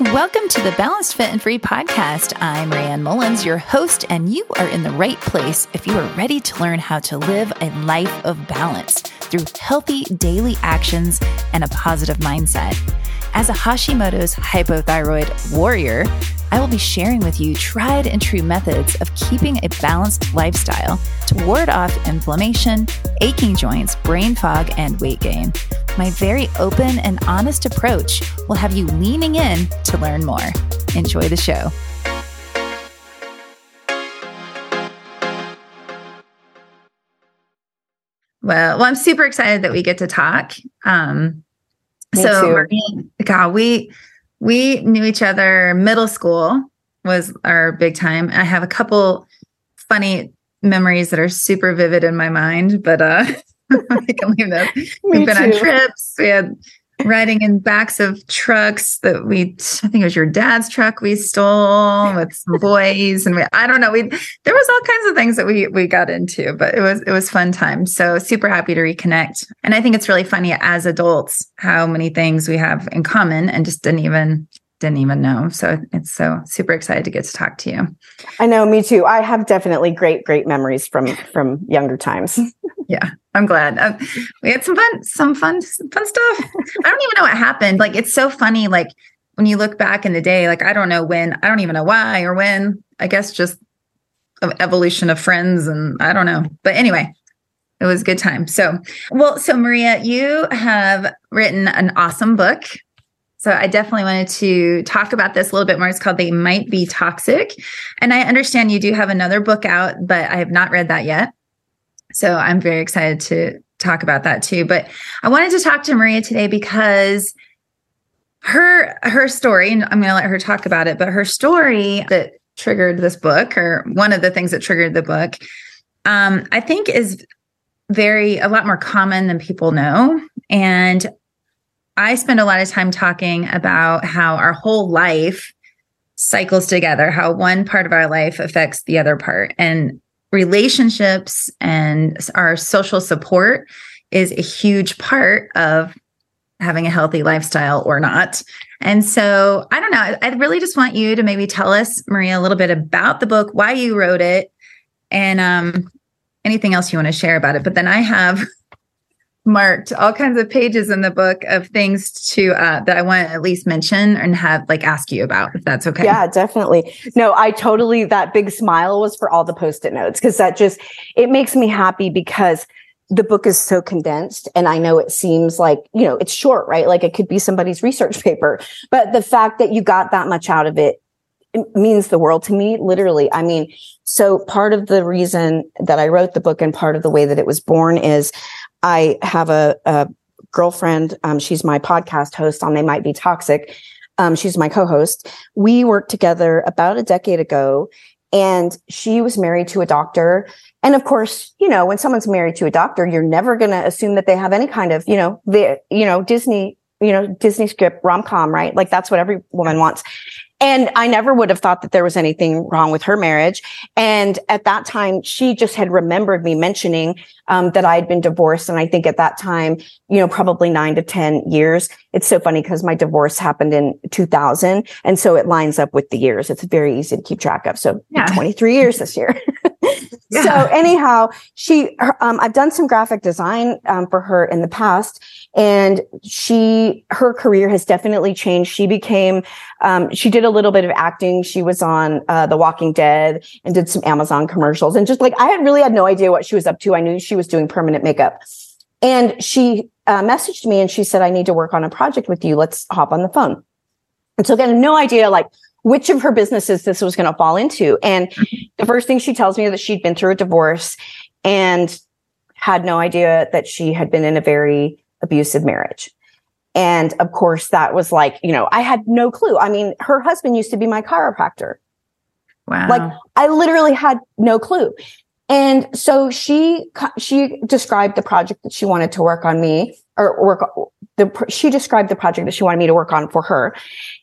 Welcome to the Balanced Fit and Free podcast. I'm Rayanne Mullins, your host, and you are in the right place if you are ready to learn how to live a life of balance through healthy daily actions and a positive mindset. As a Hashimoto's hypothyroid warrior, I will be sharing with you tried and true methods of keeping a balanced lifestyle to ward off inflammation, aching joints, brain fog, and weight gain. My very open and honest approach will have you leaning in to learn more. Enjoy the show. Well, well, I'm super excited that we get to talk. Um, Me so, too. God, we we knew each other. Middle school was our big time. I have a couple funny memories that are super vivid in my mind, but uh, I can leave those. We've been on trips. We had riding in backs of trucks that we, I think it was your dad's truck we stole with some boys, and we, I don't know. We there was all kinds of things that we we got into, but it was it was fun time. So super happy to reconnect, and I think it's really funny as adults how many things we have in common and just didn't even didn't even know. So it's so super excited to get to talk to you. I know, me too. I have definitely great, great memories from from younger times. Yeah, I'm glad. Uh, we had some fun, some fun, fun stuff. I don't even know what happened. Like, it's so funny. Like, when you look back in the day, like, I don't know when, I don't even know why or when. I guess just evolution of friends, and I don't know. But anyway, it was a good time. So, well, so Maria, you have written an awesome book. So I definitely wanted to talk about this a little bit more. It's called They Might Be Toxic. And I understand you do have another book out, but I have not read that yet. So I'm very excited to talk about that too. But I wanted to talk to Maria today because her her story, and I'm going to let her talk about it, but her story that triggered this book, or one of the things that triggered the book, um, I think is very a lot more common than people know. And I spend a lot of time talking about how our whole life cycles together, how one part of our life affects the other part. And relationships and our social support is a huge part of having a healthy lifestyle or not. And so I don't know. I, really just want you to maybe tell us, Maria, a little bit about the book, why you wrote it, and um, anything else you want to share about it. But then I have marked all kinds of pages in the book of things to uh, that I want to at least mention and have like ask you about, if that's okay. Yeah, definitely. No, I totally, that big smile was for all the post it notes because that just, it makes me happy because the book is so condensed and I know it seems like, you know, it's short, right? Like it could be somebody's research paper, but the fact that you got that much out of it means the world to me, literally. I mean, so part of the reason that I wrote the book and part of the way that it was born is I have a, a girlfriend. Um, she's my podcast host on They Might Be Toxic. Um, she's my co-host. We worked together about a decade ago and she was married to a doctor. And of course, you know, when someone's married to a doctor, you're never going to assume that they have any kind of, you know, the, you know, Disney, you know, Disney script rom-com, right? Like that's what every woman wants. And I never would have thought that there was anything wrong with her marriage. And at that time, she just had remembered me mentioning um, that I had been divorced. And I think at that time, you know, probably nine to 10 years. It's so funny because my divorce happened in 2000. And so it lines up with the years. It's very easy to keep track of. So Yeah. 23 years this year. Yeah. So anyhow, she, her, um, I've done some graphic design um, for her in the past and she, her career has definitely changed. She became, um, she did a little bit of acting. She was on uh, The Walking Dead and did some Amazon commercials. And just like, I had really had no idea what she was up to. I knew she was doing permanent makeup. And she uh, messaged me and she said, I need to work on a project with you. Let's hop on the phone. And so again, no idea like which of her businesses this was going to fall into. And the first thing she tells me that she'd been through a divorce and had no idea that she had been in a very abusive marriage. And of course, that was like, you know, I had no clue. I mean, her husband used to be my chiropractor. Wow. Like I literally had no clue. And so she, she described the project that she wanted to work on me or work the, she described the project that she wanted me to work on for her.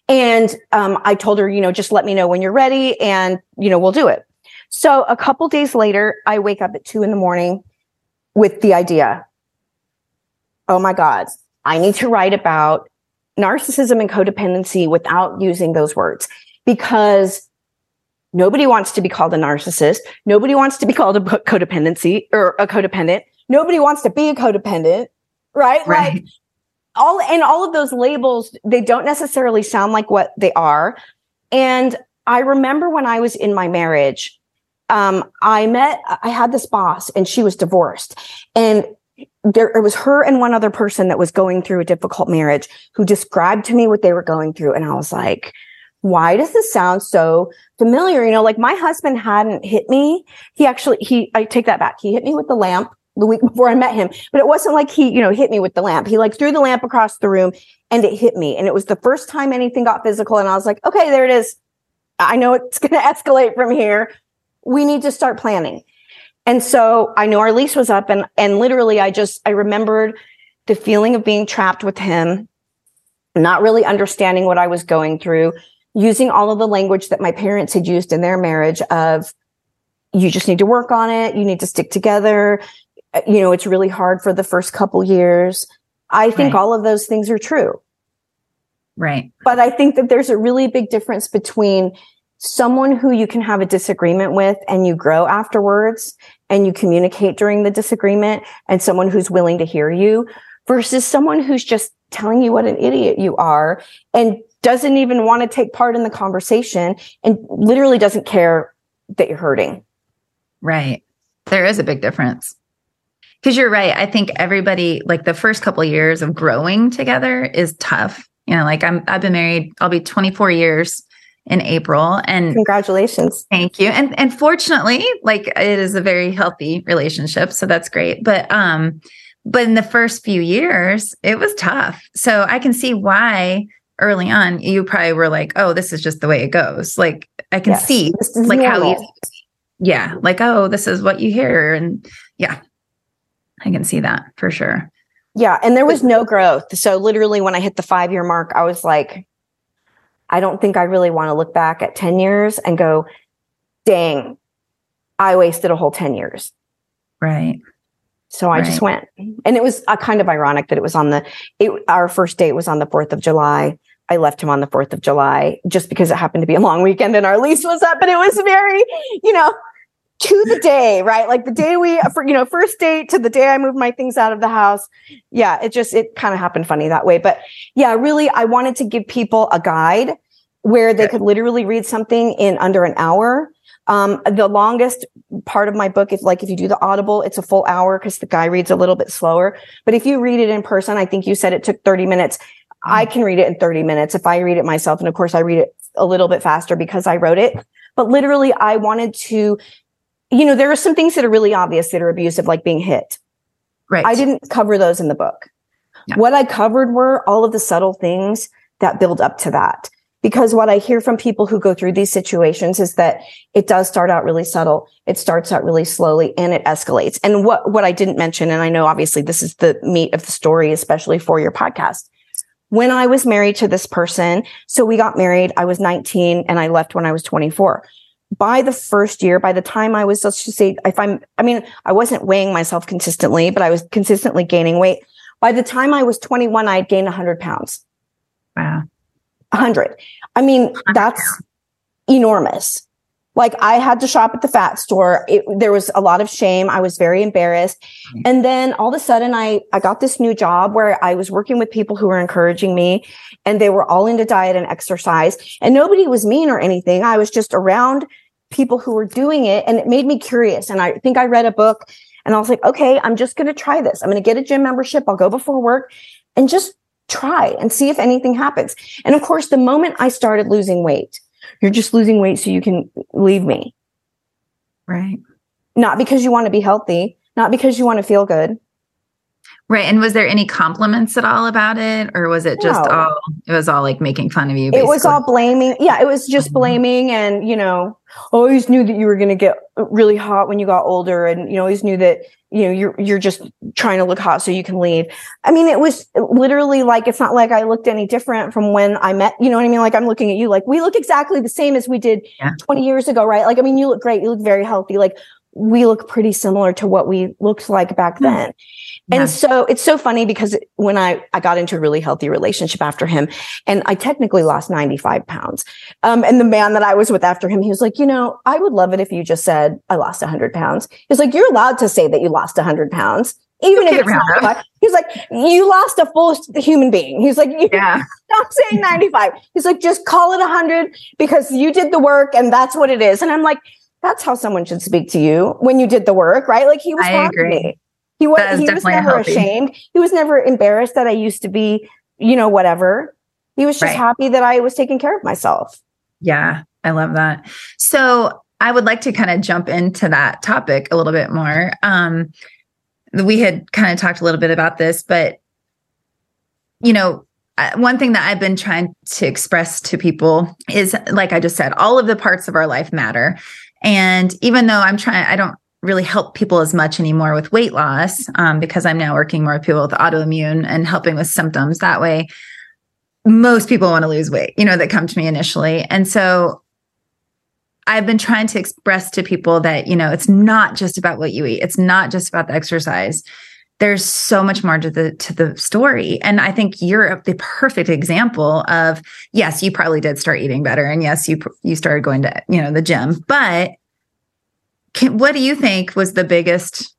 And, um, I told her, you know, just let me know when you're ready and, you know, we'll do it. So a couple days later, I wake up at two in the morning with the idea. Oh my God, I need to write about narcissism and codependency without using those words because nobody wants to be called a narcissist. Nobody wants to be called a codependency or a codependent. Nobody wants to be a codependent, right? Right. Like all and all of those labels, they don't necessarily sound like what they are. And I remember when I was in my marriage, um, I met, I had this boss and she was divorced and there it was her and one other person that was going through a difficult marriage who described to me what they were going through. And I was like, why does this sound so familiar? You know, like my husband hadn't hit me. He actually, he, I take that back. He hit me with the lamp the week before I met him, but it wasn't like he, you know, hit me with the lamp. He like threw the lamp across the room and it hit me. And it was the first time anything got physical. And I was like, okay, there it is. I know it's going to escalate from here. We need to start planning. And so I know our lease was up and, and literally I just, I remembered the feeling of being trapped with him, not really understanding what I was going through, using all of the language that my parents had used in their marriage of, you just need to work on it. You need to stick together. Uh, you know, it's really hard for the first couple years. I think Right. all of those things are true. Right. But I think that there's a really big difference between someone who you can have a disagreement with and you grow afterwards and you communicate during the disagreement and someone who's willing to hear you versus someone who's just telling you what an idiot you are and doesn't even want to take part in the conversation and literally doesn't care that you're hurting. Right. There is a big difference. Because you're right. I think everybody, like the first couple of years of growing together is tough. You know, like I'm, I've been married, I'll be 24 years in April. And Congratulations. thank you. And, and fortunately, like it is a very healthy relationship. So that's great. But, um, but in the first few years, it was tough. So I can see why early on you probably were like, oh, this is just the way it goes. Like I can Yes. see like how easy yeah like oh this is what you hear and yeah i can see that for sure Yeah. And there was no growth. So literally when I hit the five year mark, I was like, I don't think I really want to look back at 10 years and go, dang, I wasted a whole 10 years. right So I just went. And it was uh, kind of ironic that it was on the, it, our first date was on the 4th of July. I left him on the 4th of July just because it happened to be a long weekend and our lease was up and it was very, you know, to the day, right? Like the day we, for, you know, first date to the day I moved my things out of the house. Yeah. It just, it kind of happened funny that way. But yeah, really, I wanted to give people a guide where they could literally read something in under an hour. Um, the longest part of my book, if like if you do the audible, it's a full hour because the guy reads a little bit slower. But if you read it in person, I think you said it took 30 minutes. I can read it in 30 minutes if I read it myself. And of course, I read it a little bit faster because I wrote it. But literally, I wanted to, you know, there are some things that are really obvious that are abusive, like being hit. right I didn't cover those in the book. No. What I covered were all of the subtle things that build up to that. Because what I hear from people who go through these situations is that it does start out really subtle. It starts out really slowly and it escalates. And what, what I didn't mention, and I know obviously this is the meat of the story, especially for your podcast. When I was married to this person, so we got married, I was 19 and I left when I was 24 by the first year, by the time I was, let's just say, if I'm, I mean, I wasn't weighing myself consistently, but I was consistently gaining weight. By the time I was 21, I had gained 100 pounds. wow 100. I mean, that's enormous. Like I had to shop at the fat store. It, there was a lot of shame. I was very embarrassed. Mm-hmm. And then all of a sudden I, I got this new job where I was working with people who were encouraging me and they were all into diet and exercise and nobody was mean or anything. I was just around people who were doing it and it made me curious. And I think I read a book and I was like, okay, I'm just going to try this. I'm going to get a gym membership. I'll go before work and just try and see if anything happens. And of course, the moment I started losing weight, you're just losing weight so you can leave me. right Not because you want to be healthy, not because you want to feel good. Right and was there any compliments at all about it or was it just No. all it was all like making fun of you It was all blaming. Yeah, it was just Mhm. blaming and, you know, always knew that you were going to get really hot when you got older and you always knew that, you know, you're you're just trying to look hot so you can leave. I mean, it was literally like it's not like I looked any different from when I met, you know what I mean? Like I'm looking at you like we look exactly the same as we did Yeah. 20 years ago, right? Like I mean, you look great, you look very healthy. Like we look pretty similar to what we looked like back then. Yeah. And so it's so funny because when I, I got into a really healthy relationship after him and I technically lost 95 pounds. Um, and the man that I was with after him, he was like, you know, I would love it if you just said I lost 100 pounds. He's like, you're allowed to say that you lost 100 pounds even if it's not five. He's like, you lost a full human being. He's like, yeah. stop saying 95. He's like, just call it 100 because you did the work and that's what it is. And I'm like, that's how someone should speak to you when you did the work, right? Like he was I agree. He was, he was never ashamed. He was never embarrassed that I used to be, you know, whatever. He was just right. happy that I was taking care of myself. Yeah, I love that. So I would like to kind of jump into that topic a little bit more. Um, we had kind of talked a little bit about this, but you know, one thing that I've been trying to express to people is like I just said, all of the parts of our life matter. And even though I'm trying, I don't really help people as much anymore with weight loss um, because I'm now working more with people with autoimmune and helping with symptoms. That way, most people want to lose weight, you know, that come to me initially. And so I've been trying to express to people that, you know, it's not just about what you eat. It's not just about the exercise. There's so much more to the to the story. And I think you're the perfect example of yes, you probably did start eating better and yes, you you started going to, you know, the gym. But can, what do you think was the biggest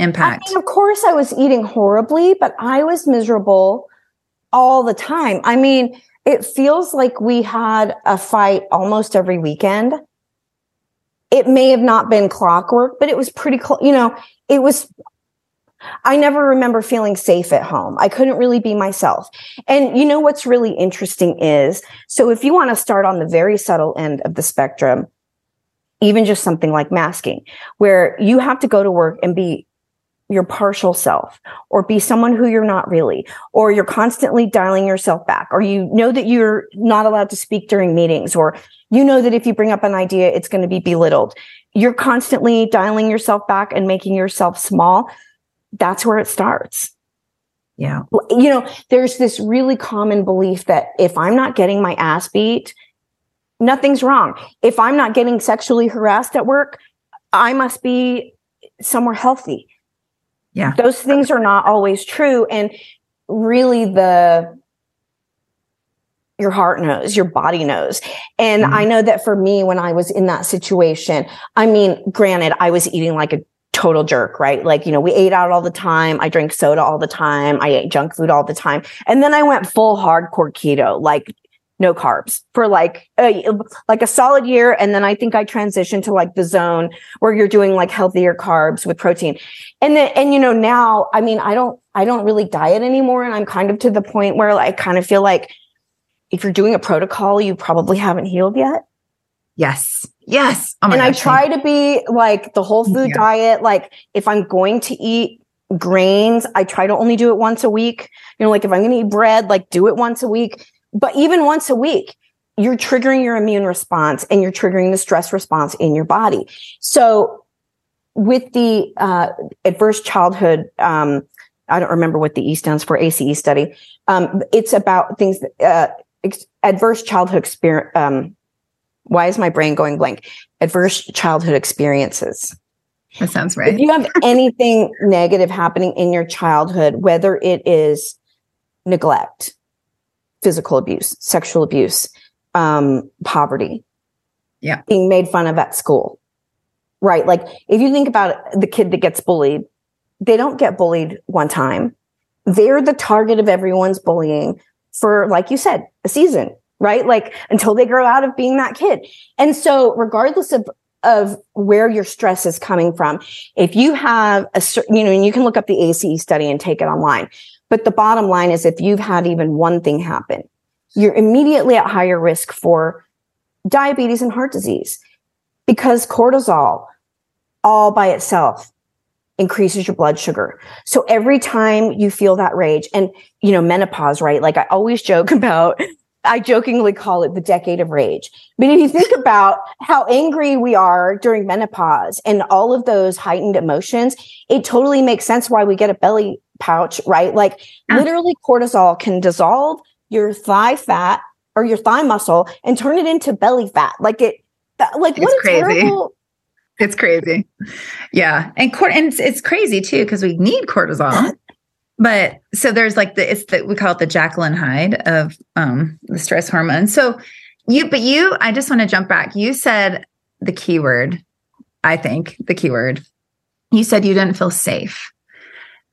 impact? I mean, of course I was eating horribly, but I was miserable all the time. I mean, it feels like we had a fight almost every weekend. It may have not been clockwork, but it was pretty close. You know, it was, I never remember feeling safe at home. I couldn't really be myself. And you know, what's really interesting is, so if you want to start on the very subtle end of the spectrum, even just something like masking, where you have to go to work and be your partial self or be someone who you're not really, or you're constantly dialing yourself back, or you know that you're not allowed to speak during meetings, or you know that if you bring up an idea, it's going to be belittled. You're constantly dialing yourself back and making yourself small. That's where it starts. Yeah. You know, there's this really common belief that if I'm not getting my ass beat, nothing's wrong. If I'm not getting sexually harassed at work, I must be somewhere healthy yeah. Those things are not always true. And really the, your heart knows, your body knows. And mm-hmm. I know that for me, when I was in that situation, I mean, granted, I was eating like a total jerk, right? Like, you know, we ate out all the time. I drank soda all the time. I ate junk food all the time. And then I went full hardcore keto, like no carbs for like a, like a solid year and then i think i transitioned to like the zone where you're doing like healthier carbs with protein and then and you know now i mean i don't i don't really diet anymore and i'm kind of to the point where i kind of feel like if you're doing a protocol you probably haven't healed yet yes yes oh and gosh, i try to be like the whole food yeah. diet like if i'm going to eat grains i try to only do it once a week you know like if i'm going to eat bread like do it once a week but even once a week, you're triggering your immune response and you're triggering the stress response in your body. So with the uh, adverse childhood, um, I don't remember what the E stands for, ACE study. Um, it's about things, uh, ex- adverse childhood experience. Um, why is my brain going blank? Adverse childhood experiences. That sounds right. If you have anything negative happening in your childhood, whether it is neglect, physical abuse, sexual abuse, um, poverty. Yeah. Being made fun of at school. Right. Like if you think about the kid that gets bullied, they don't get bullied one time. They're the target of everyone's bullying for, like you said, a season, right? Like until they grow out of being that kid. And so regardless of of where your stress is coming from. If you have a, certain, you know, and you can look up the ACE study and take it online. But the bottom line is if you've had even one thing happen, you're immediately at higher risk for diabetes and heart disease because cortisol all by itself increases your blood sugar. So every time you feel that rage and, you know, menopause, right? Like I always joke about, I jokingly call it the decade of rage. But if you think about how angry we are during menopause and all of those heightened emotions, it totally makes sense why we get a belly pouch, right? Like yeah. literally cortisol can dissolve your thigh fat or your thigh muscle and turn it into belly fat. Like it, that, like it's what a crazy. terrible, It's crazy. Yeah. And, cort- and it's, it's crazy too, because we need cortisol. but so there's like the, it's the, we call it the Jekyll and Hyde of um, the stress hormone. So you, but you, I just want to jump back. You said the keyword, I think the keyword, you said you didn't feel safe.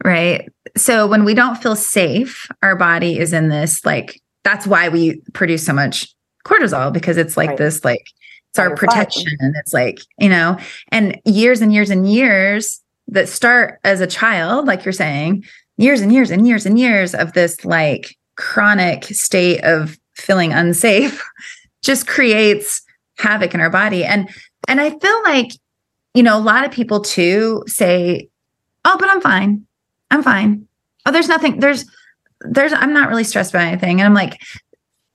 Right. So when we don't feel safe, our body is in this like, that's why we produce so much cortisol because it's like right. this, like, it's our protection. And it's like, you know, and years and years and years that start as a child, like you're saying, years and years and years and years of this like chronic state of feeling unsafe just creates havoc in our body. And and I feel like, you know, a lot of people too say, Oh, but I'm fine. I'm fine. Oh, there's nothing, there's there's I'm not really stressed by anything. And I'm like,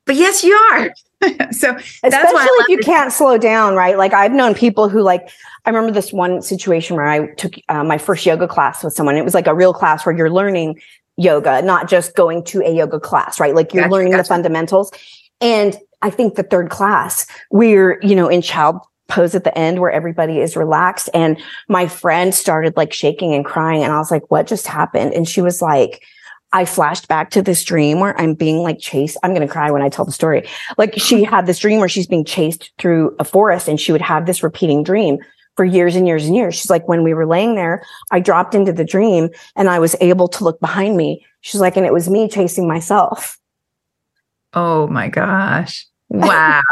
but yes, you are. so especially if you can't slow down, right? Like I've known people who like, I remember this one situation where I took uh, my first yoga class with someone. It was like a real class where you're learning yoga, not just going to a yoga class, right? Like you're gotcha, learning gotcha. the fundamentals. And I think the third class, we're, you know, in child pose at the end where everybody is relaxed. And my friend started like shaking and crying. And I was like, what just happened? And she was like, I flashed back to this dream where I'm being like chased. I'm going to cry when I tell the story. Like she uh-huh. had this dream where she's being chased through a forest and she would have this repeating dream for years and years and years. She's like, when we were laying there, I dropped into the dream and I was able to look behind me. She's like, and it was me chasing myself. Oh my gosh. Wow.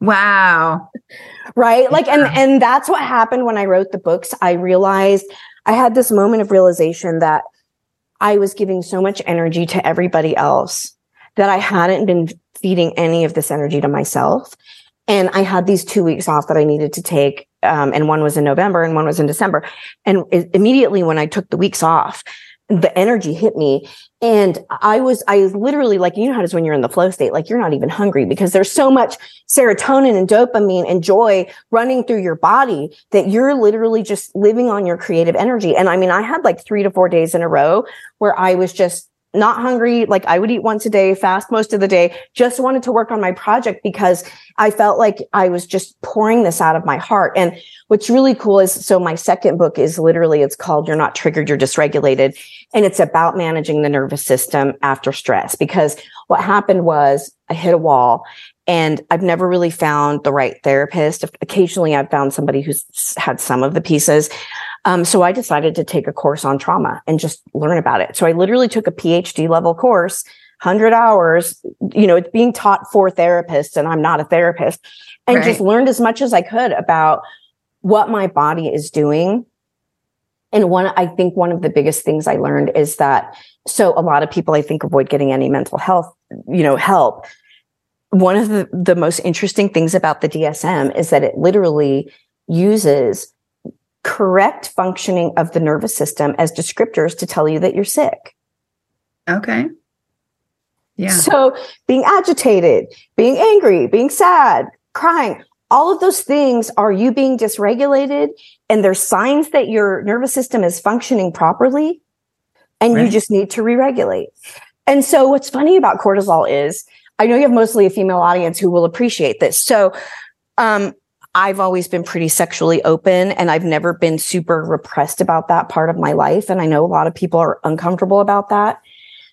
wow. Right. Like, and, and that's what happened when I wrote the books. I realized I had this moment of realization that I was giving so much energy to everybody else that I hadn't been feeding any of this energy to myself. And I had these two weeks off that I needed to take. Um, and one was in November and one was in December. And it, immediately when I took the weeks off, the energy hit me and I was, I was literally like, you know how it is when you're in the flow state, like you're not even hungry because there's so much serotonin and dopamine and joy running through your body that you're literally just living on your creative energy. And I mean, I had like three to four days in a row where I was just not hungry. Like I would eat once a day, fast most of the day, just wanted to work on my project because I felt like I was just pouring this out of my heart. And what's really cool is, so my second book is literally, it's called You're Not Triggered, You're Dysregulated. And it's about managing the nervous system after stress because what happened was I hit a wall and I've never really found the right therapist. Occasionally I've found somebody who's had some of the pieces. Um, so I decided to take a course on trauma and just learn about it. So I literally took a PhD level course, 100 hours, you know, it's being taught for therapists and I'm not a therapist and right. just learned as much as I could about what my body is doing. And one, I think one of the biggest things I learned is that, so a lot of people I think avoid getting any mental health, you know, help. One of the, the most interesting things about the DSM is that it literally uses correct functioning of the nervous system as descriptors to tell you that you're sick. Okay. Yeah. So being agitated, being angry, being sad, crying, all of those things are you being dysregulated and there's signs that your nervous system is functioning properly and right. you just need to re-regulate. And so what's funny about cortisol is I know you have mostly a female audience who will appreciate this. So um, I've always been pretty sexually open and I've never been super repressed about that part of my life. And I know a lot of people are uncomfortable about that.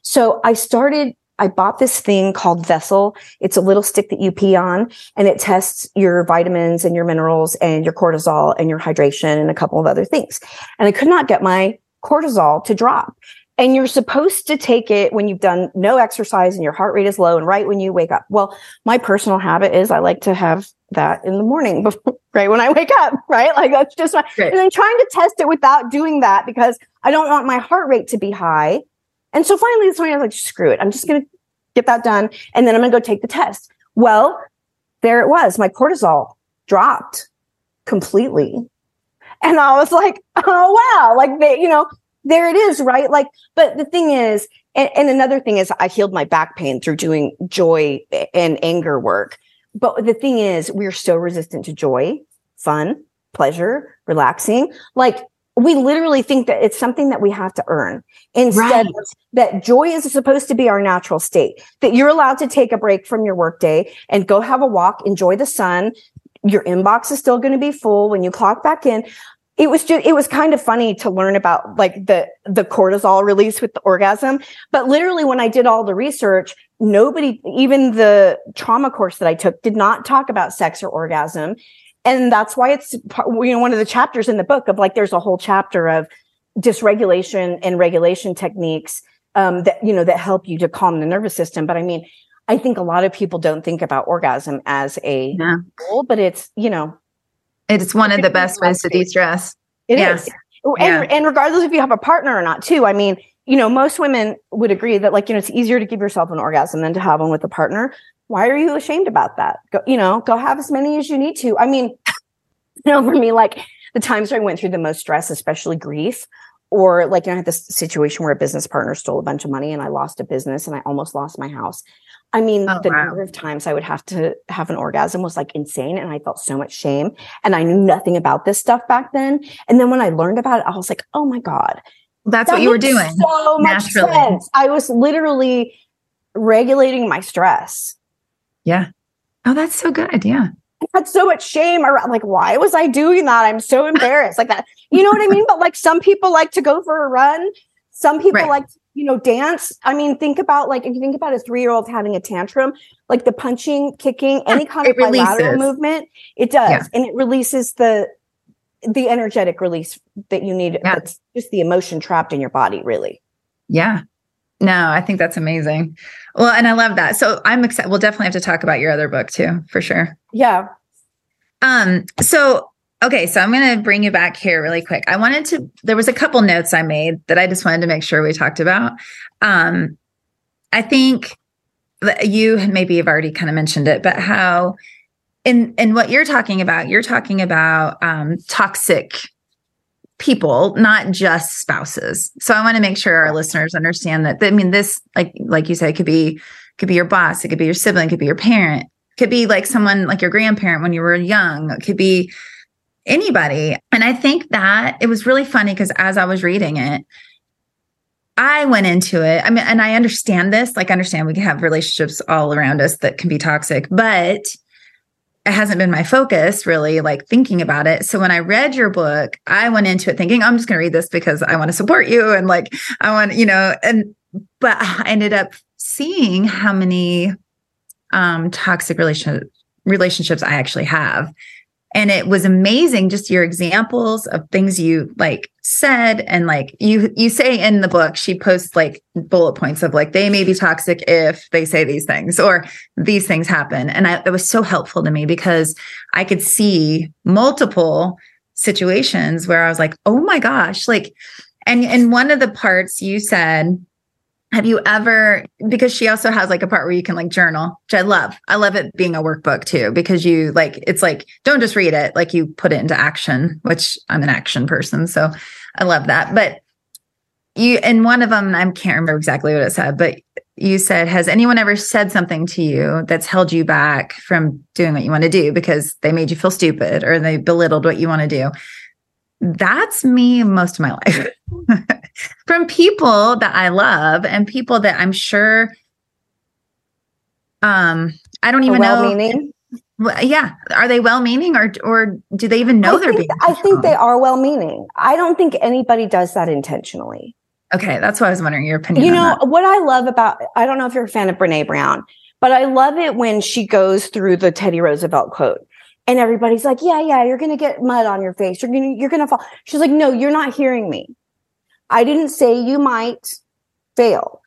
So I started, I bought this thing called Vessel. It's a little stick that you pee on and it tests your vitamins and your minerals and your cortisol and your hydration and a couple of other things. And I could not get my cortisol to drop. And you're supposed to take it when you've done no exercise and your heart rate is low and right when you wake up. Well, my personal habit is I like to have that in the morning before, right when I wake up, right? Like that's just my, right. and I'm trying to test it without doing that because I don't want my heart rate to be high. And so finally this morning I was like, screw it. I'm just going to get that done. And then I'm going to go take the test. Well, there it was. My cortisol dropped completely. And I was like, oh, wow. Like they, you know, there it is, right? Like, but the thing is, and, and another thing is I healed my back pain through doing joy and anger work. But the thing is, we're so resistant to joy, fun, pleasure, relaxing. Like we literally think that it's something that we have to earn instead right. that joy is supposed to be our natural state, that you're allowed to take a break from your workday and go have a walk, enjoy the sun, your inbox is still going to be full when you clock back in it was just it was kind of funny to learn about like the the cortisol release with the orgasm but literally when i did all the research nobody even the trauma course that i took did not talk about sex or orgasm and that's why it's you know one of the chapters in the book of like there's a whole chapter of dysregulation and regulation techniques um, that you know that help you to calm the nervous system but i mean i think a lot of people don't think about orgasm as a yeah. goal but it's you know it's one of the best ways to de-stress. It yeah. is, oh, And, yeah. and regardless if you have a partner or not, too. I mean, you know, most women would agree that like, you know, it's easier to give yourself an orgasm than to have one with a partner. Why are you ashamed about that? Go, you know, go have as many as you need to. I mean, you know, for me, like the times where I went through the most stress, especially grief, or like, you know, I had this situation where a business partner stole a bunch of money and I lost a business and I almost lost my house. I mean, oh, the wow. number of times I would have to have an orgasm was like insane. And I felt so much shame. And I knew nothing about this stuff back then. And then when I learned about it, I was like, oh my God. That's that what you were doing. So much naturally. sense. I was literally regulating my stress. Yeah. Oh, that's so good. Yeah. I had so much shame around like, why was I doing that? I'm so embarrassed. like that. You know what I mean? But like some people like to go for a run. Some people right. like to you know, dance. I mean, think about like if you think about a three year old having a tantrum, like the punching, kicking, any kind of bilateral movement, it does, yeah. and it releases the the energetic release that you need. Yeah. That's just the emotion trapped in your body, really. Yeah. No, I think that's amazing. Well, and I love that. So I'm excited. We'll definitely have to talk about your other book too, for sure. Yeah. Um. So Okay, so I'm going to bring you back here really quick. I wanted to, there was a couple notes I made that I just wanted to make sure we talked about. Um, I think you maybe have already kind of mentioned it, but how in in what you're talking about, you're talking about um, toxic people, not just spouses. So I want to make sure our listeners understand that. I mean, this, like like you said, could be could be your boss, it could be your sibling, it could be your parent, it could be like someone like your grandparent when you were young, it could be anybody. And I think that it was really funny because as I was reading it, I went into it. I mean, and I understand this. Like, I understand we can have relationships all around us that can be toxic, but it hasn't been my focus really, like thinking about it. So when I read your book, I went into it thinking, I'm just going to read this because I want to support you. And like, I want, you know, and, but I ended up seeing how many um, toxic relation, relationships I actually have and it was amazing just your examples of things you like said and like you you say in the book she posts like bullet points of like they may be toxic if they say these things or these things happen. And I, it was so helpful to me because i could see multiple situations where i was like oh my gosh like and and one of the parts you said have you ever because she also has like a part where you can like journal which i love. I love it being a workbook too because you like it's like don't just read it like you put it into action which i'm an action person so i love that. But you and one of them i can't remember exactly what it said but you said has anyone ever said something to you that's held you back from doing what you want to do because they made you feel stupid or they belittled what you want to do that's me most of my life. From people that I love and people that I'm sure um I don't even know know yeah. Are they well-meaning or or do they even know I they're think, being I think they are well-meaning. I don't think anybody does that intentionally. Okay that's why I was wondering your opinion you know what I love about I don't know if you're a fan of Brene Brown but I love it when she goes through the Teddy Roosevelt quote and everybody's like, yeah, yeah, you're going to get mud on your face. You're going to, you're going to fall. She's like, no, you're not hearing me. I didn't say you might fail.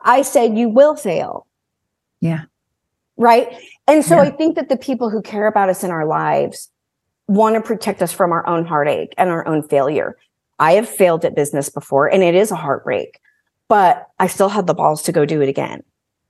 I said you will fail. Yeah. Right. And so yeah. I think that the people who care about us in our lives want to protect us from our own heartache and our own failure. I have failed at business before and it is a heartbreak, but I still had the balls to go do it again.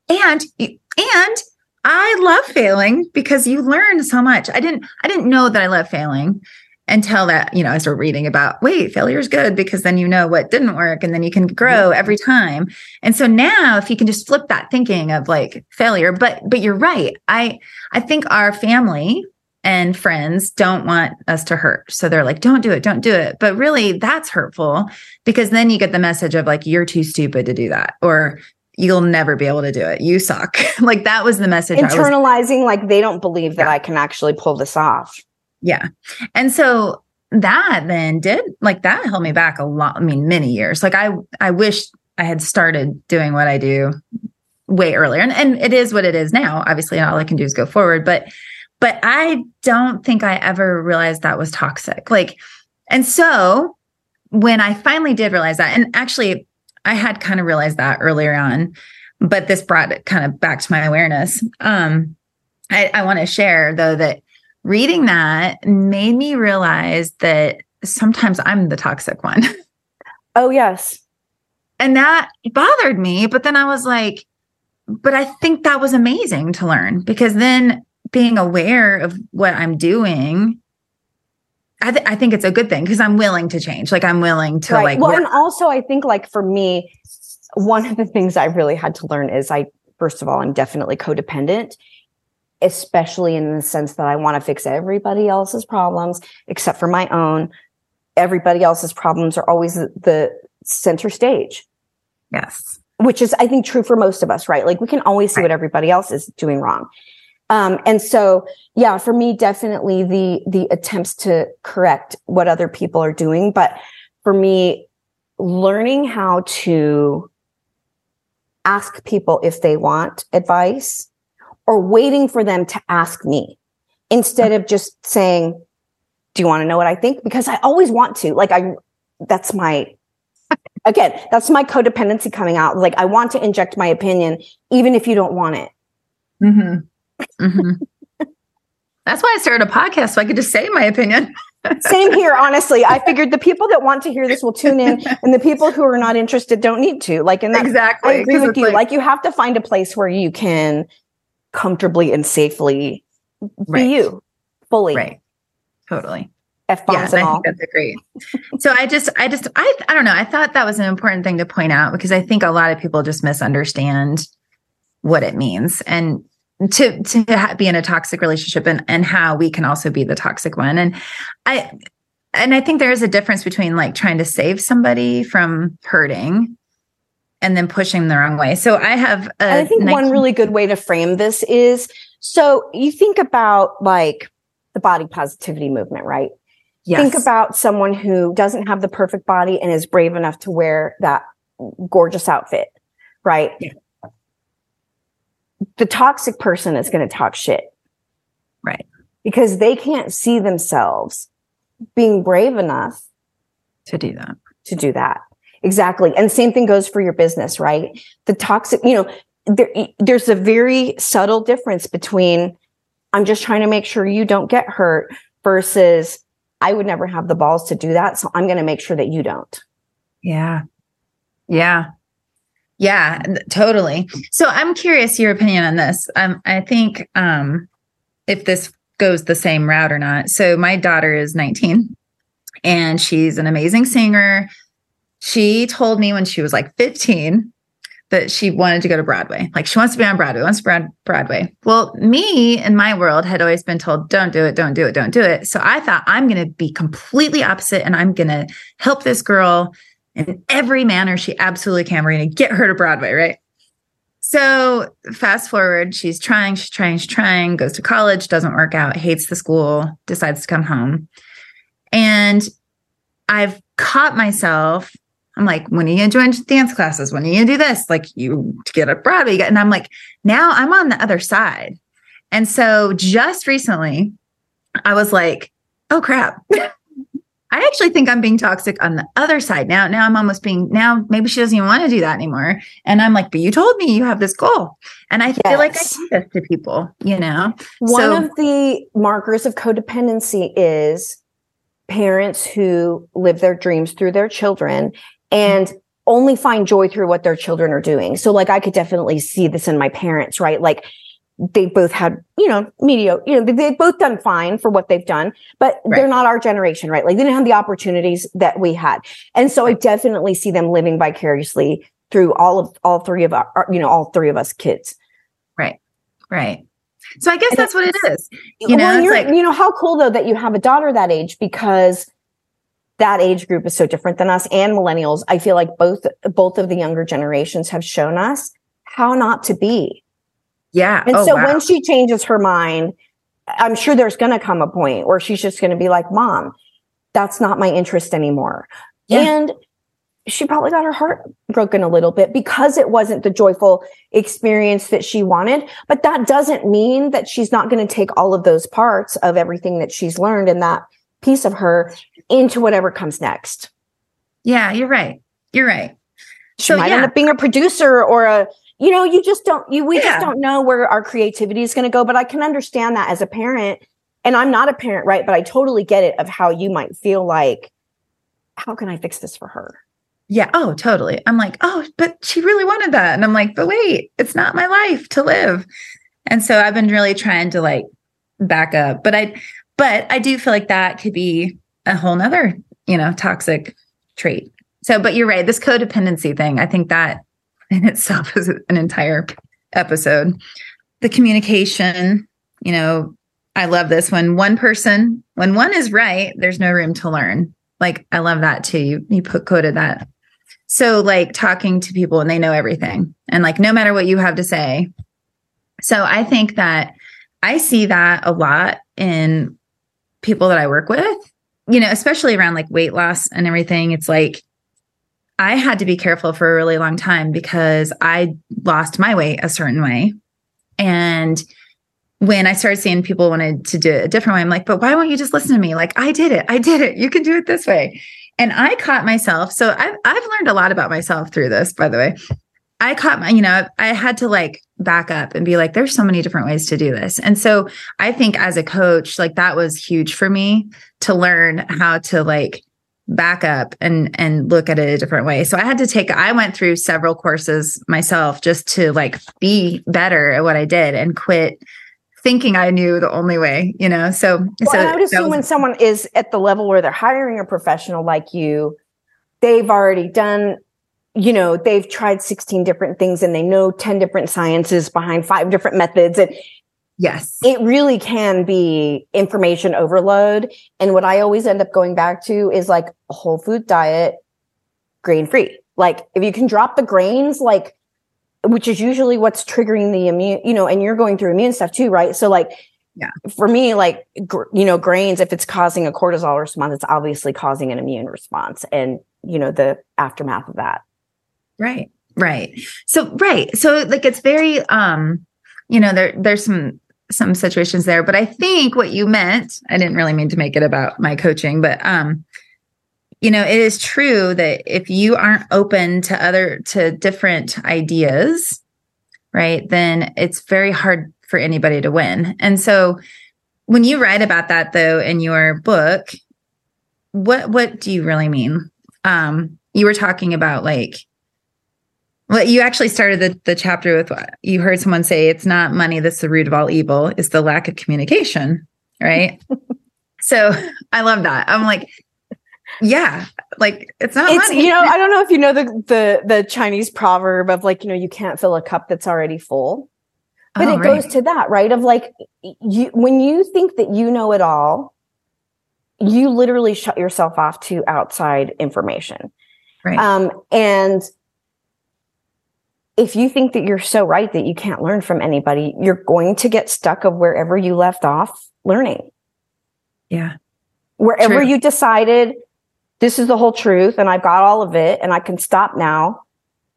And, and I love failing because you learn so much. I didn't I didn't know that I love failing until that, you know, I started reading about wait, failure is good because then you know what didn't work and then you can grow every time. And so now if you can just flip that thinking of like failure, but but you're right. I I think our family and friends don't want us to hurt. So they're like, don't do it, don't do it. But really, that's hurtful because then you get the message of like, you're too stupid to do that, or you'll never be able to do it. You suck. like that was the message. Internalizing, was, like they don't believe that yeah. I can actually pull this off. Yeah. And so that then did like that held me back a lot. I mean, many years. Like I, I wish I had started doing what I do way earlier. And, and it is what it is now. Obviously, all I can do is go forward. But, but I don't think I ever realized that was toxic. Like, and so when I finally did realize that, and actually I had kind of realized that earlier on, but this brought it kind of back to my awareness. Um, I, I want to share though that reading that made me realize that sometimes I'm the toxic one. Oh, yes. And that bothered me. But then I was like, but I think that was amazing to learn because then being aware of what I'm doing I, th- I think it's a good thing because I'm willing to change. Like I'm willing to right. like. Well, work. and also I think like for me, one of the things I really had to learn is I first of all I'm definitely codependent, especially in the sense that I want to fix everybody else's problems except for my own. Everybody else's problems are always the center stage. Yes. Which is, I think, true for most of us, right? Like we can always see right. what everybody else is doing wrong. Um, and so, yeah, for me, definitely the, the attempts to correct what other people are doing. But for me, learning how to ask people if they want advice or waiting for them to ask me instead of just saying, do you want to know what I think? Because I always want to, like, I, that's my, again, that's my codependency coming out. Like, I want to inject my opinion, even if you don't want it. Mm-hmm. Mm-hmm. That's why I started a podcast so I could just say my opinion. Same here, honestly. I figured the people that want to hear this will tune in, and the people who are not interested don't need to. Like, and exactly, I agree with you. Like, like, you have to find a place where you can comfortably and safely right. be you fully. Right. Totally. F bombs yeah, and I all. think that's great. so I just, I just, I, I don't know. I thought that was an important thing to point out because I think a lot of people just misunderstand what it means, and to to be in a toxic relationship and and how we can also be the toxic one. And i and i think there is a difference between like trying to save somebody from hurting and then pushing the wrong way. So i have I think 19- one really good way to frame this is so you think about like the body positivity movement right? Yes. think about someone who doesn't have the perfect body and is brave enough to wear that gorgeous outfit right? Yeah the toxic person is going to talk shit. Right. Because they can't see themselves being brave enough to do that. To do that. Exactly. And same thing goes for your business, right? The toxic, you know, there, there's a very subtle difference between I'm just trying to make sure you don't get hurt versus I would never have the balls to do that. So I'm going to make sure that you don't. Yeah. Yeah. Yeah, totally. So I'm curious your opinion on this. Um, I think um, if this goes the same route or not. So my daughter is 19 and she's an amazing singer. She told me when she was like 15 that she wanted to go to Broadway. Like she wants to be on Broadway, wants to be on Broadway. Well, me in my world had always been told, don't do it, don't do it, don't do it. So I thought I'm going to be completely opposite and I'm going to help this girl in every manner she absolutely can. We're going to get her to Broadway, right? So fast forward, she's trying, she's trying, she's trying, goes to college, doesn't work out, hates the school, decides to come home. And I've caught myself. I'm like, when are you gonna join dance classes? When are you gonna do this? Like you to get a Broadway. And I'm like, now I'm on the other side. And so just recently, I was like, oh crap. I actually think I'm being toxic on the other side now. Now I'm almost being now maybe she doesn't even want to do that anymore. And I'm like, but you told me you have this goal. And I yes. feel like I do this to people, you know. One so, of the markers of codependency is parents who live their dreams through their children and only find joy through what their children are doing. So like I could definitely see this in my parents, right? Like they both had, you know, mediocre, you know, they've both done fine for what they've done, but right. they're not our generation, right? Like they didn't have the opportunities that we had. And so I definitely see them living vicariously through all of all three of our, you know, all three of us kids. Right. Right. So I guess and that's what it is. You know, well, like, you know, how cool though that you have a daughter that age because that age group is so different than us and millennials. I feel like both both of the younger generations have shown us how not to be. Yeah. And Oh, so wow. when she changes her mind, I'm sure there's going to come a point where she's just going to be like, Mom, that's not my interest anymore. Yeah. And she probably got her heart broken a little bit because it wasn't the joyful experience that she wanted. But that doesn't mean that she's not going to take all of those parts of everything that she's learned and that piece of her into whatever comes next. yeah, you're right. You're right. She So, might yeah. end up being a producer or a, you know, you just don't, you, we Yeah. just don't know where our creativity is going to go. But I can understand that as a parent. And I'm not a parent, right? But I totally get it of how you might feel like, how can I fix this for her? Yeah. Oh, totally. I'm like, oh, but she really wanted that. And I'm like, but wait, it's not my life to live. And so I've been really trying to like back up. But I but I do feel like that could be a whole nother, you know, toxic trait. So, but you're right. This codependency thing, I think that in itself is an entire episode. The communication, you know, I love this when one person, when one is right, there's no room to learn. Like I love that too. You you put coded that. So like talking to people and they know everything. And like no matter what you have to say. So I think that I see that a lot in people that I work with, you know, especially around like weight loss and everything. It's like I had to be careful for a really long time because I lost my weight a certain way. And when I started seeing people wanted to do it a different way, I'm like, but why won't you just listen to me? Like, I did it. I did it. You can do it this way. And I caught myself. So I've, I've learned a lot about myself through this, by the way. I caught my, you know, I had to like back up and be like, there's so many different ways to do this. And so I think as a coach, like that was huge for me to learn how to like back up and and look at it a different way. So I had to take I went through several courses myself just to like be better at what I did and quit thinking I knew the only way, you know. So Well, so I would assume was- when someone is at the level where they're hiring a professional like you, they've already done, you know, they've tried 16 different things and they know 10 different sciences behind five different methods. And yes. it really can be information overload. And what I always end up going back to is like a whole food diet, grain free. Like if you can drop the grains, like, which is usually what's triggering the immune, you know, and you're going through immune stuff too, right? So like, Yeah. for me, like, gr- you know, grains, if it's causing a cortisol response, it's obviously causing an immune response and, you know, the aftermath of that. Right. Right. So right. So like it's very um you know there there's some some situations there but I think what you meant I didn't really mean to make it about my coaching but um you know it is true that if you aren't open to other to different ideas right then it's very hard for anybody to win. And so when you write about that though in your book what what do you really mean? Um you were talking about like well, you actually started the, the chapter with what you heard someone say it's not money that's the root of all evil, it's the lack of communication, right? so I love that. I'm like, yeah, like it's not It's money. you know I don't know if you know the the the Chinese proverb of like you know you can't fill a cup that's already full, but Oh, it right. goes to that right of like you when you think that you know it all, you literally shut yourself off to outside information. right. Um, and if you think that you're so right that you can't learn from anybody, you're going to get stuck of wherever you left off learning. yeah. Wherever True. you decided this is the whole truth and I've got all of it and I can stop now,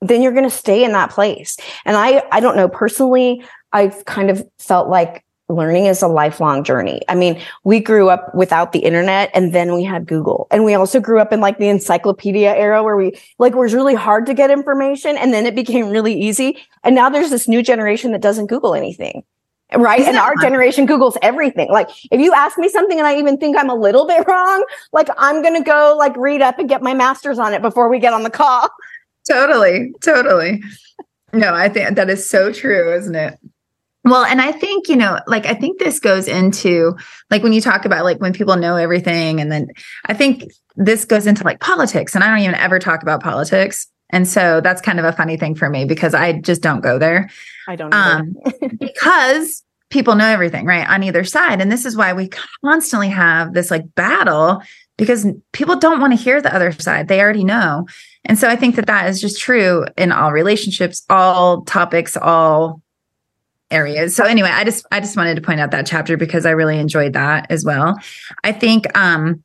then you're going to stay in that place. And I, I don't know personally, I've kind of felt like learning is a lifelong journey. I mean, we grew up without the internet and then we had Google and we also grew up in like the encyclopedia era where we like it was really hard to get information and then it became really easy. And now there's this new generation that doesn't Google anything. Right. Isn't and our generation Googles everything. Like if you ask me something and I even think I'm a little bit wrong, like I'm going to go like read up and get my master's on it before we get on the call. Totally. Totally. No, I think that is so true, isn't it? Well, and I think, you know, like I think this goes into like when you talk about like when people know everything and then I think this goes into like politics and I don't even ever talk about politics. And so that's kind of a funny thing for me because I just don't go there. I don't. Um, because people know everything, right? On either side. And this is why we constantly have this like battle because people don't want to hear the other side. They already know. And so I think that that is just true in all relationships, all topics, all areas. So anyway, I just I just wanted to point out that chapter because I really enjoyed that as well. I think um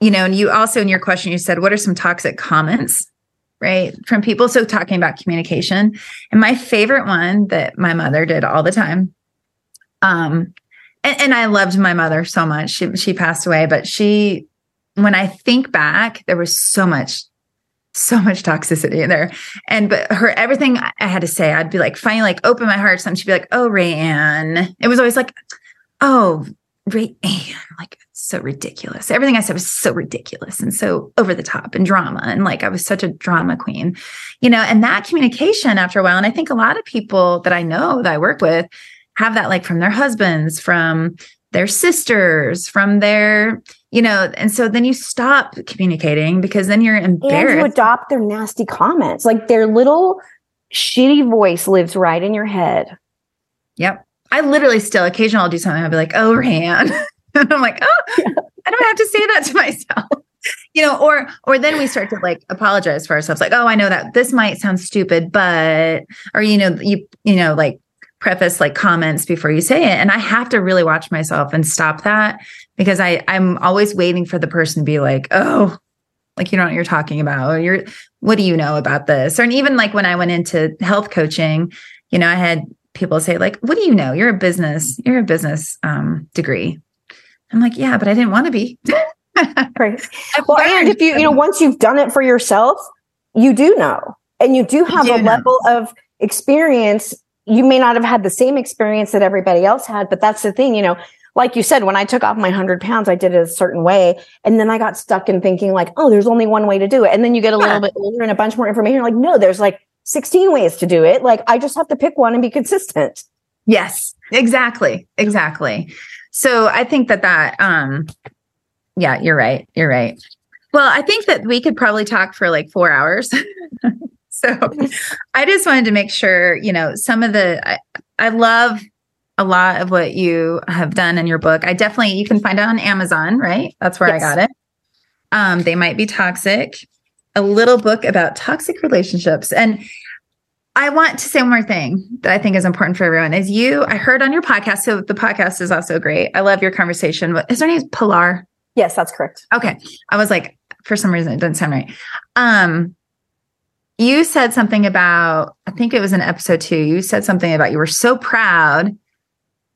you know, and you also in your question you said what are some toxic comments right from people so talking about communication and my favorite one that my mother did all the time um and, and I loved my mother so much. She she passed away, but she when I think back, there was so much so much toxicity in there. And but her everything I had to say, I'd be like, finally, like open my heart. Something she'd be like, oh, Rayanne. It was always like, oh, Rayanne, like so ridiculous. Everything I said was so ridiculous and so over the top and drama. And like I was such a drama queen, you know, and that communication after a while. And I think a lot of people that I know that I work with have that like from their husbands, from their sisters, from their you know, and so then you stop communicating because then you're embarrassed. And you adopt their nasty comments. Like their little shitty voice lives right in your head. Yep. I literally still occasionally I'll do something. I'll be like, oh Ran. and I'm like, oh, yeah. I don't have to say that to myself. you know, or or then we start to like apologize for ourselves, like, oh, I know that this might sound stupid, but or you know, you you know, like preface like comments before you say it. And i have to really watch myself and stop that because i i'm always waiting for the person to be like oh like you know what you're talking about or you're what do you know about this? Or even like when i went into health coaching you know i had people say like what do you know? You're a business you're a business um, degree. I'm like yeah but i didn't want to be. Right. Well and if you you know once you've done it for yourself you do know. And you do have do a know. level of experience you may not have had the same experience that everybody else had, but that's the thing, you know, like you said, when I took off my hundred pounds, I did it a certain way. And then I got stuck in thinking like, oh, there's only one way to do it. And then you get a yeah. little bit older and a bunch more information. Like, no, there's like 16 ways to do it. Like I just have to pick one and be consistent. Yes, exactly. Exactly. So I think that that, um, yeah, you're right. You're right. Well, I think that we could probably talk for like four hours. so I just wanted to make sure, you know, some of the, I, I love a lot of what you have done in your book. I definitely, you can find it on Amazon, right? That's where yes. I got it. Um, they might be toxic. A little book about toxic relationships. And I want to say one more thing that I think is important for everyone is you, I heard on your podcast. So the podcast is also great. I love your conversation. But is her name Pilar? Yes, that's correct. Okay. I was like, for some reason, it doesn't sound right. Um, you said something about, I think it was in episode two, you said something about you were so proud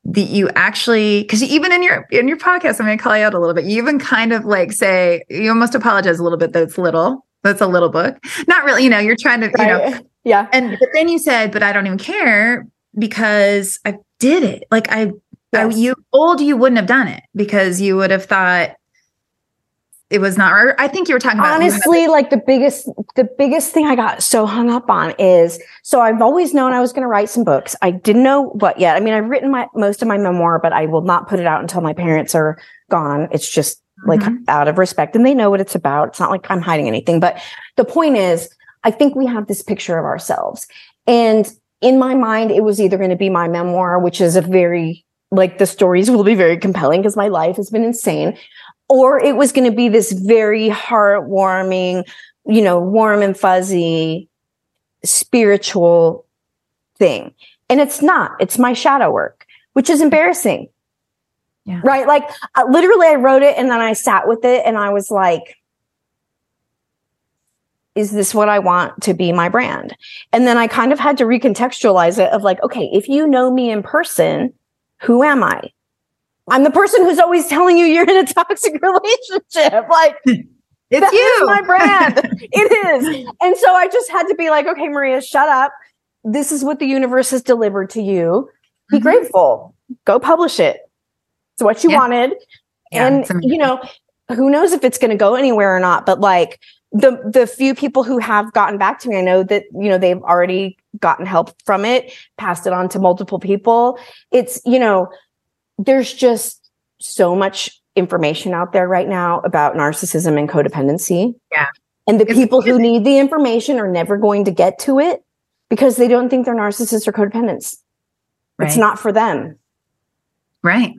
that you actually because even in your in your podcast i'm going to call you out a little bit you even kind of like say you almost apologize a little bit that it's little that's a little book not really you know you're trying to right. you know yeah and but then you said but i don't even care because i did it like i, yes. I you old you wouldn't have done it because you would have thought it was not or i think you were talking about honestly like the biggest the biggest thing i got so hung up on is so i've always known i was going to write some books. I didn't know what yet. I mean i've written my most of my memoir but i will not put it out until my parents are gone. It's just like mm-hmm. out of respect and they know what it's about. It's not like i'm hiding anything but the point is i think we have this picture of ourselves. And in my mind it was either going to be my memoir which is a very like the stories will be very compelling because my life has been insane or it was going to be this very heartwarming, you know, warm and fuzzy spiritual thing. And it's not, it's my shadow work, which is embarrassing. Yeah. Right. Like uh, literally, I wrote it and then I sat with it and I was like, is this what I want to be my brand? And then I kind of had to recontextualize it of like, okay, if you know me in person, who am I? I'm the person who's always telling you you're in a toxic relationship. Like, it's you, my brand. it is. And so I just had to be like, okay, Maria, shut up. This is what the universe has delivered to you. Be mm-hmm. grateful. Go publish it. It's what you yeah. wanted. Yeah, and, you know, who knows if it's going to go anywhere or not, but like, the the few people who have gotten back to me, I know that you know they've already gotten help from it, passed it on to multiple people. It's you know there's just so much information out there right now about narcissism and codependency. Yeah. And the people who need the information are never going to get to it because they don't think they're narcissists or codependents. Right. It's not for them. Right.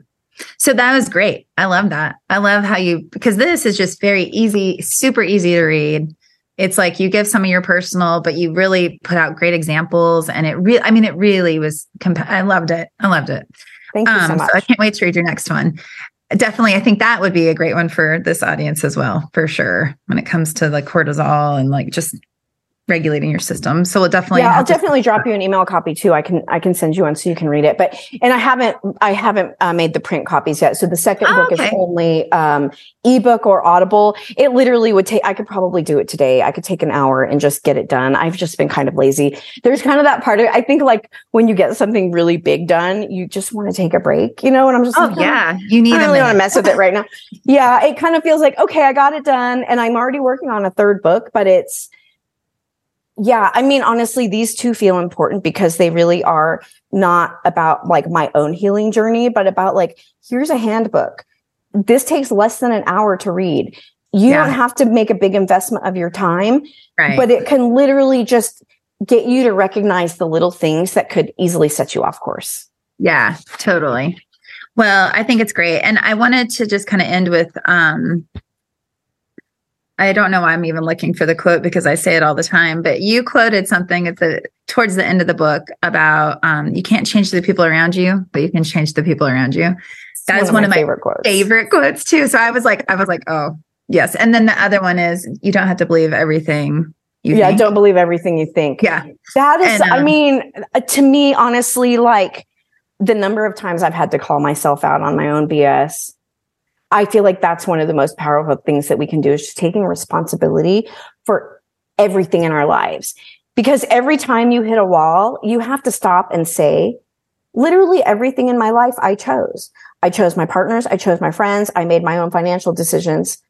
So that was great. I love that. I love how you, because this is just very easy, super easy to read. It's like you give some of your personal, but you really put out great examples. And it really, I mean, it really was, comp- I loved it. I loved it. Thank you so Um, much. so I can't wait to read your next one. Definitely, I think that would be a great one for this audience as well, for sure. When it comes to like cortisol and like just regulating your system. So we'll definitely yeah, I'll have to- definitely drop you an email copy too. I can I can send you one so you can read it. But and I haven't I haven't uh, made the print copies yet. So the second Oh, book okay. is only um, ebook or Audible. It literally would take. I could probably do it today. I could take an hour and just get it done. I've just been kind of lazy. There's kind of that part of. I think like when you get something really big done, you just want to take a break. You know, and I'm just Oh like, yeah, you need I really want to mess with it right now. Yeah, it kind of feels like, okay, I got it done and I'm already working on a third book, but it's, yeah, I mean, honestly, these two feel important because they really are not about like my own healing journey, but about like, here's a handbook. This takes less than an hour to read. You Yeah. don't have to make a big investment of your time, Right. but it can literally just get you to recognize the little things that could easily set you off course. Yeah, totally. Well, I think it's great. And I wanted to just kind of end with um I don't know why I'm even looking for the quote because I say it all the time, but you quoted something at the towards the end of the book about um you can't change the people around you, but you can change the people around you. That is one of my favorite quotes. Favorite quotes too. So I was like I was like, "Oh, yes." And then the other one is you don't have to believe everything you yeah, think. don't believe everything you think. Yeah. That is, And, I um, mean, uh, to me, honestly, like the number of times I've had to call myself out on my own BS, I feel like that's one of the most powerful things that we can do is just taking responsibility for everything in our lives. Because every time you hit a wall, you have to stop and say, literally everything in my life I chose. I chose my partners. I chose my friends. I made my own financial decisions.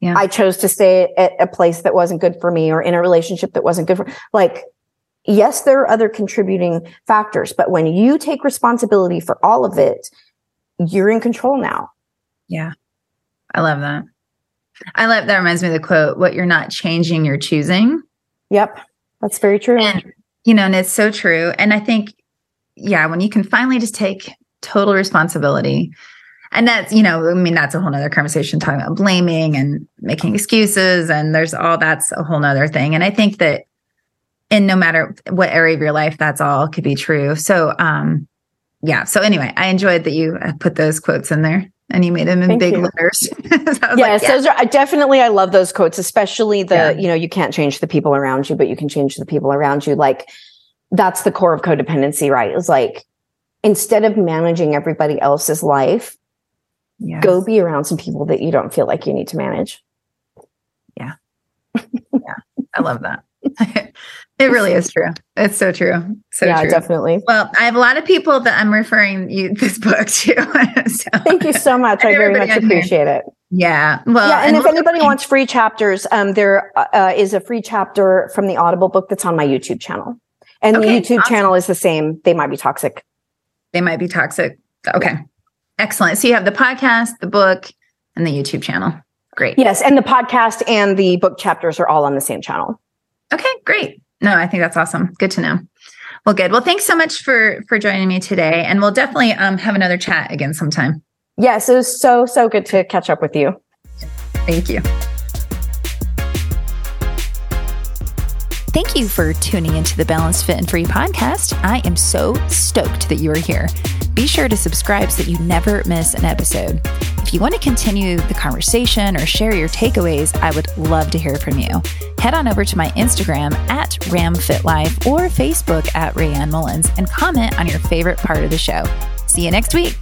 Yeah. I chose to stay at a place that wasn't good for me or in a relationship that wasn't good for like yes there are other contributing factors but when you take responsibility for all of it you're in control now Yeah. I love that. I love that reminds me of the quote, what you're not changing, you're choosing. yep that's very true And you know, and it's so true. And I think, yeah, when you can finally just take total responsibility, and that's, you know, I mean, that's a whole nother conversation talking about blaming and making excuses. And there's all that's a whole nother thing. And I think that in no matter what area of your life, that's all could be true. So, um, yeah. So anyway, I enjoyed that you uh, put those quotes in there and you made them in Thank big you. letters. So was like, yes yeah. those are I definitely i love those quotes especially the Yeah. you know you can't change the people around you but you can change the people around you like that's the core of codependency right it's like instead of managing everybody else's life Yes. go be around some people that you don't feel like you need to manage Yeah, yeah, I love that. It really is true. It's so true. So yeah true. definitely Well, I have a lot of people that I'm referring you this book to. so, Thank you so much. I very much on here. appreciate it. Yeah. Well, yeah, and, if we'll anybody wants free chapters, um, there uh, is a free chapter from the Audible book that's on my YouTube channel, and Okay, the YouTube awesome. channel is the same. They might be toxic. they might be toxic. Okay. Excellent. So you have the podcast, the book, and the YouTube channel. Great. Yes, and the podcast and the book chapters are all on the same channel. Okay, great. No, I think that's awesome. Good to know. Well, good. Well, thanks so much for for joining me today, and we'll definitely um have another chat again sometime. Yes, it was so so good to catch up with you. Thank you. Thank you for tuning into the Balanced Fit and Free podcast. I am so stoked that you are here. Be sure to subscribe so that you never miss an episode. If you want to continue the conversation or share your takeaways, I would love to hear from you. Head on over to my Instagram at RamFitLife or Facebook at Rayanne Mullins and comment on your favorite part of the show. See you next week.